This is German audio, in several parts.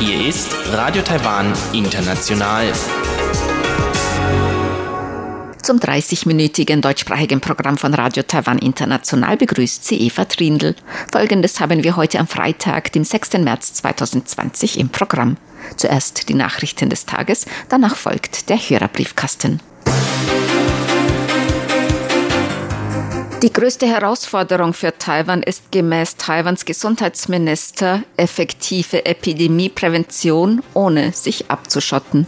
Hier ist Radio Taiwan International. Zum 30-minütigen deutschsprachigen Programm von Radio Taiwan International begrüßt sie Eva Trindl. Folgendes haben wir heute am Freitag, dem 6. März 2020 im Programm. Zuerst die Nachrichten des Tages, danach folgt der Hörerbriefkasten. Die größte Herausforderung für Taiwan ist gemäß Taiwans Gesundheitsminister effektive Epidemieprävention, ohne sich abzuschotten.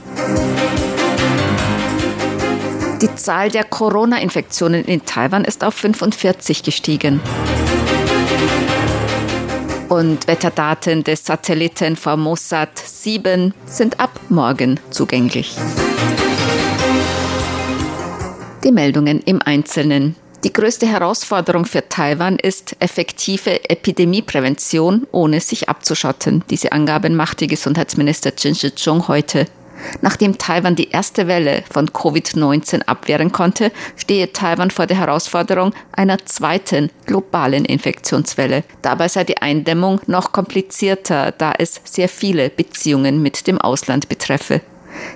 Die Zahl der Corona-Infektionen in Taiwan ist auf 45 gestiegen. Und Wetterdaten des Satelliten Formosat 7 sind ab morgen zugänglich. Die Meldungen im Einzelnen. Die größte Herausforderung für Taiwan ist effektive Epidemieprävention, ohne sich abzuschotten. Diese Angaben machte Gesundheitsminister Chen Shih-chung heute. Nachdem Taiwan die erste Welle von Covid-19 abwehren konnte, stehe Taiwan vor der Herausforderung einer zweiten globalen Infektionswelle. Dabei sei die Eindämmung noch komplizierter, da es sehr viele Beziehungen mit dem Ausland betreffe.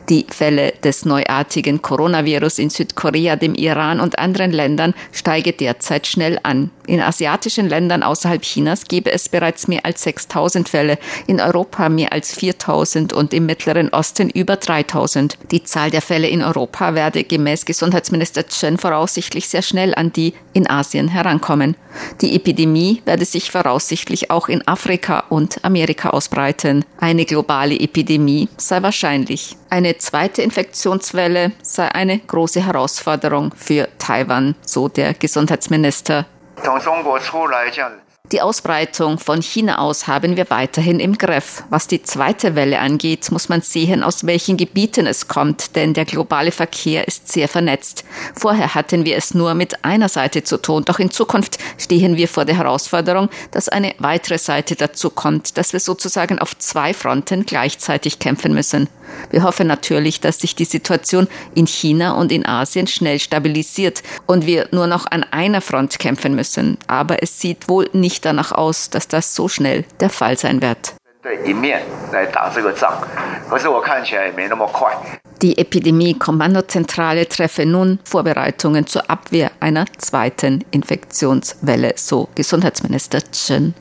Die Fälle des neuartigen Coronavirus in Südkorea, dem Iran und anderen Ländern steige derzeit schnell an. In asiatischen Ländern außerhalb Chinas gebe es bereits mehr als 6000 Fälle, in Europa mehr als 4000 und im Mittleren Osten über 3000. Die Zahl der Fälle in Europa werde gemäß Gesundheitsminister Chen voraussichtlich sehr schnell an die in Asien herankommen. Die Epidemie werde sich voraussichtlich auch in Afrika und Amerika ausbreiten. Eine globale Epidemie sei wahrscheinlich. Eine zweite Infektionswelle sei eine große Herausforderung für Taiwan, so der Gesundheitsminister. Die Ausbreitung von China aus haben wir weiterhin im Griff. Was die zweite Welle angeht, muss man sehen, aus welchen Gebieten es kommt, denn der globale Verkehr ist sehr vernetzt. Vorher hatten wir es nur mit einer Seite zu tun, doch in Zukunft stehen wir vor der Herausforderung, dass eine weitere Seite dazu kommt, dass wir sozusagen auf zwei Fronten gleichzeitig kämpfen müssen. Wir hoffen natürlich, dass sich die Situation in China und in Asien schnell stabilisiert und wir nur noch an einer Front kämpfen müssen. Aber es sieht wohl nicht danach aus, dass das so schnell der Fall sein wird. Die Epidemie-Kommandozentrale treffe nun Vorbereitungen zur Abwehr einer zweiten Infektionswelle, so Gesundheitsminister Chen.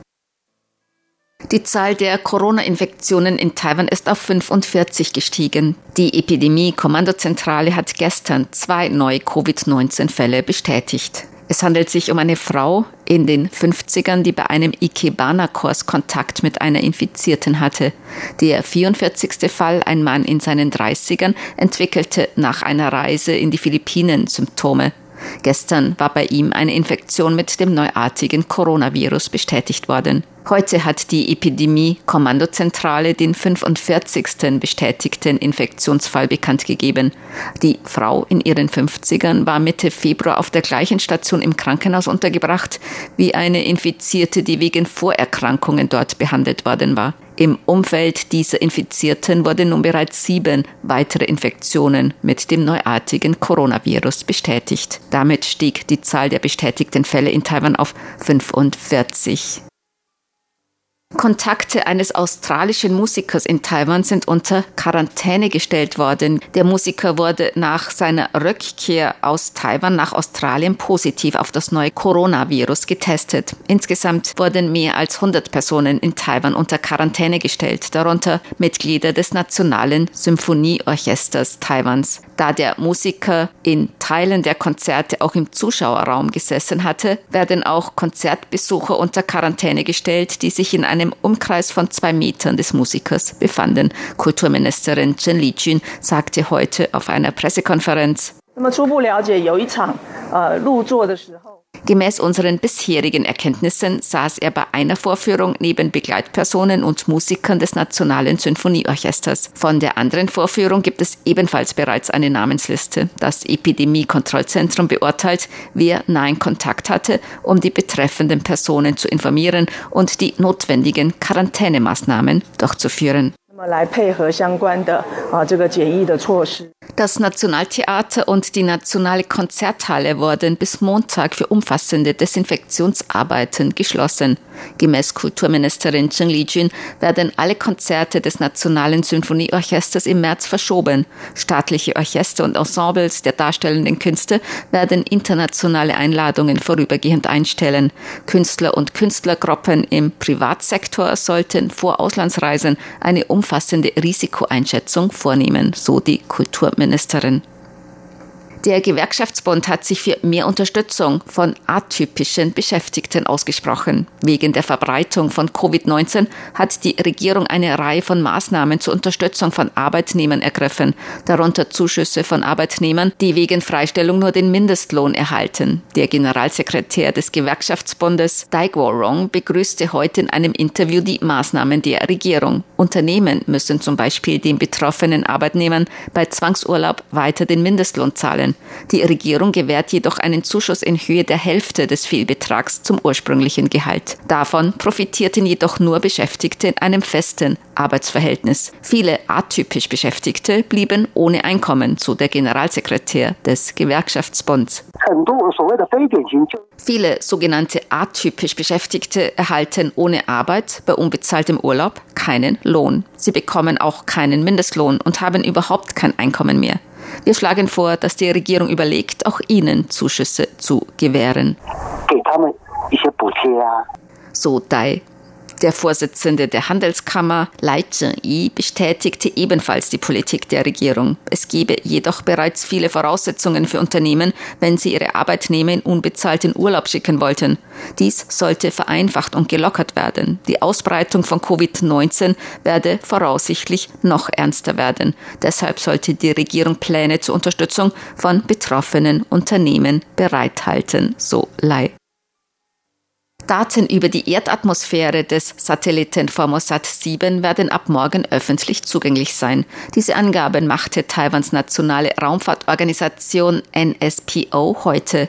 Die Zahl der Corona-Infektionen in Taiwan ist auf 45 gestiegen. Die Epidemie-Kommandozentrale hat gestern zwei neue Covid-19-Fälle bestätigt. Es handelt sich um eine Frau in den 50ern, die bei einem Ikebana-Kurs Kontakt mit einer Infizierten hatte. Der 44. Fall, ein Mann in seinen 30ern, entwickelte nach einer Reise in die Philippinen Symptome. Gestern war bei ihm eine Infektion mit dem neuartigen Coronavirus bestätigt worden. Heute hat die Epidemie-Kommandozentrale den 45. bestätigten Infektionsfall bekannt gegeben. Die Frau in ihren 50ern war Mitte Februar auf der gleichen Station im Krankenhaus untergebracht wie eine Infizierte, die wegen Vorerkrankungen dort behandelt worden war. Im Umfeld dieser Infizierten wurden nun bereits sieben weitere Infektionen mit dem neuartigen Coronavirus bestätigt. Damit stieg die Zahl der bestätigten Fälle in Taiwan auf 45. Kontakte eines australischen Musikers in Taiwan sind unter Quarantäne gestellt worden. Der Musiker wurde nach seiner Rückkehr aus Taiwan nach Australien positiv auf das neue Coronavirus getestet. Insgesamt wurden mehr als 100 Personen in Taiwan unter Quarantäne gestellt, darunter Mitglieder des Nationalen Symphonieorchesters Taiwans. Da der Musiker in Teilen der Konzerte auch im Zuschauerraum gesessen hatte, werden auch Konzertbesucher unter Quarantäne gestellt, die sich in einem einem Umkreis von zwei Metern des Musikers befanden. Kulturministerin Chen Li-jun sagte heute auf einer Pressekonferenz, Gemäß unseren bisherigen Erkenntnissen saß er bei einer Vorführung neben Begleitpersonen und Musikern des Nationalen Sinfonieorchesters. Von der anderen Vorführung gibt es ebenfalls bereits eine Namensliste. Das Epidemie-Kontrollzentrum beurteilt, wer nahen Kontakt hatte, um die betreffenden Personen zu informieren und die notwendigen Quarantänemaßnahmen durchzuführen. Das Nationaltheater und die Nationale Konzerthalle wurden bis Montag für umfassende Desinfektionsarbeiten geschlossen. Gemäß Kulturministerin Zheng Lijun werden alle Konzerte des Nationalen Symphonieorchesters im März verschoben. Staatliche Orchester und Ensembles der darstellenden Künste werden internationale Einladungen vorübergehend einstellen. Künstler und Künstlergruppen im Privatsektor sollten vor Auslandsreisen eine umfassende Risikoeinschätzung vornehmen, so die Kulturministerin. Kulturministerin. Der Gewerkschaftsbund hat sich für mehr Unterstützung von atypischen Beschäftigten ausgesprochen. Wegen der Verbreitung von Covid-19 hat die Regierung eine Reihe von Maßnahmen zur Unterstützung von Arbeitnehmern ergriffen, darunter Zuschüsse von Arbeitnehmern, die wegen Freistellung nur den Mindestlohn erhalten. Der Generalsekretär des Gewerkschaftsbundes, Dai Guorong, begrüßte heute in einem Interview die Maßnahmen der Regierung. Unternehmen müssen zum Beispiel den betroffenen Arbeitnehmern bei Zwangsurlaub weiter den Mindestlohn zahlen. Die Regierung gewährt jedoch einen Zuschuss in Höhe der Hälfte des Fehlbetrags zum ursprünglichen Gehalt. Davon profitierten jedoch nur Beschäftigte in einem festen Arbeitsverhältnis. Viele atypisch Beschäftigte blieben ohne Einkommen, so der Generalsekretär des Gewerkschaftsbunds. Viele sogenannte atypisch Beschäftigte erhalten ohne Arbeit bei unbezahltem Urlaub keinen Lohn. Sie bekommen auch keinen Mindestlohn und haben überhaupt kein Einkommen mehr. Wir schlagen vor, dass die Regierung überlegt, auch ihnen Zuschüsse zu gewähren. So Dai der Vorsitzende der Handelskammer, Lai Zhengyi, bestätigte ebenfalls die Politik der Regierung. Es gebe jedoch bereits viele Voraussetzungen für Unternehmen, wenn sie ihre Arbeitnehmer in unbezahlten Urlaub schicken wollten. Dies sollte vereinfacht und gelockert werden. Die Ausbreitung von Covid-19 werde voraussichtlich noch ernster werden. Deshalb sollte die Regierung Pläne zur Unterstützung von betroffenen Unternehmen bereithalten, so Lai. Daten über die Erdatmosphäre des Satelliten Formosat 7 werden ab morgen öffentlich zugänglich sein. Diese Angaben machte Taiwans nationale Raumfahrtorganisation NSPO heute.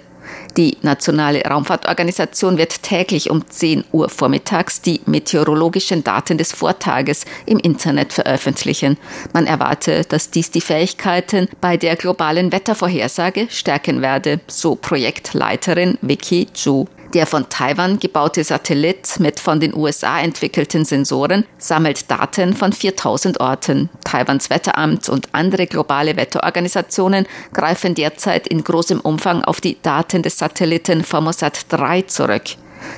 Die nationale Raumfahrtorganisation wird täglich um 10 Uhr vormittags die meteorologischen Daten des Vortages im Internet veröffentlichen. Man erwarte, dass dies die Fähigkeiten bei der globalen Wettervorhersage stärken werde, so Projektleiterin Vicky Zhu. Der von Taiwan gebaute Satellit mit von den USA entwickelten Sensoren sammelt Daten von 4000 Orten. Taiwans Wetteramt und andere globale Wetterorganisationen greifen derzeit in großem Umfang auf die Daten des Satelliten Formosat 3 zurück.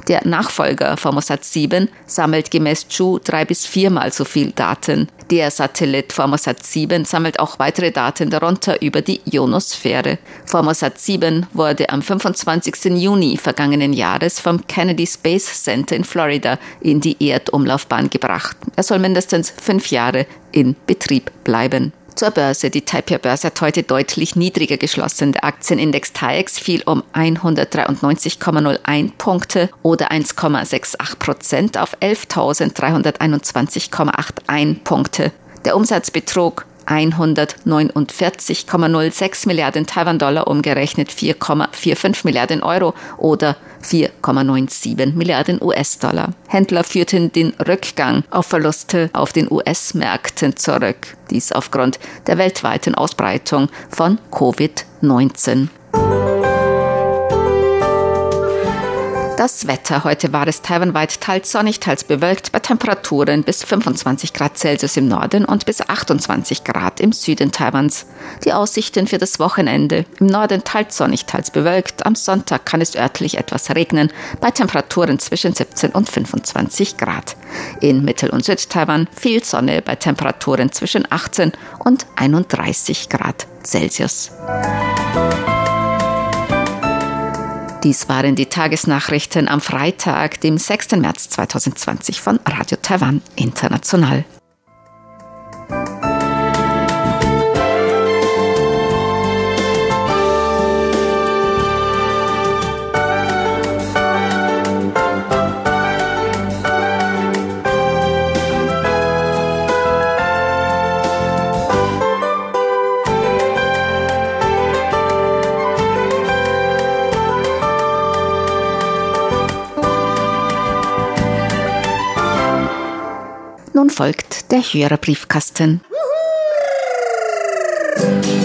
Der Nachfolger Formosat 7 sammelt gemäß Chu drei bis viermal so viel Daten. Der Satellit Formosat 7 sammelt auch weitere Daten, darunter über die Ionosphäre. Formosat 7 wurde am 25. Juni vergangenen Jahres vom Kennedy Space Center in Florida in die Erdumlaufbahn gebracht. Er soll mindestens fünf Jahre in Betrieb bleiben. Zur Börse. Die Taipei-Börse hat heute deutlich niedriger geschlossen. Der Aktienindex TAIEX fiel um 193,01 Punkte oder 1,68 Prozent auf 11.321,81 Punkte. Der Umsatz betrug 149,06 Milliarden Taiwan-Dollar umgerechnet 4,45 Milliarden Euro oder 4,97 Milliarden US-Dollar. Händler führten den Rückgang auf Verluste auf den US-Märkten zurück. Dies aufgrund der weltweiten Ausbreitung von Covid-19. Das Wetter. Heute war es taiwanweit teils sonnig, teils bewölkt bei Temperaturen bis 25 Grad Celsius im Norden und bis 28 Grad im Süden Taiwans. Die Aussichten für das Wochenende. Im Norden teils sonnig, teils bewölkt. Am Sonntag kann es örtlich etwas regnen bei Temperaturen zwischen 17 und 25 Grad. In Mittel- und Südtaiwan viel Sonne bei Temperaturen zwischen 18 und 31 Grad Celsius. Dies waren die Tagesnachrichten am Freitag, dem 6. März 2020 von Radio Taiwan International. Der Hörerbriefkasten.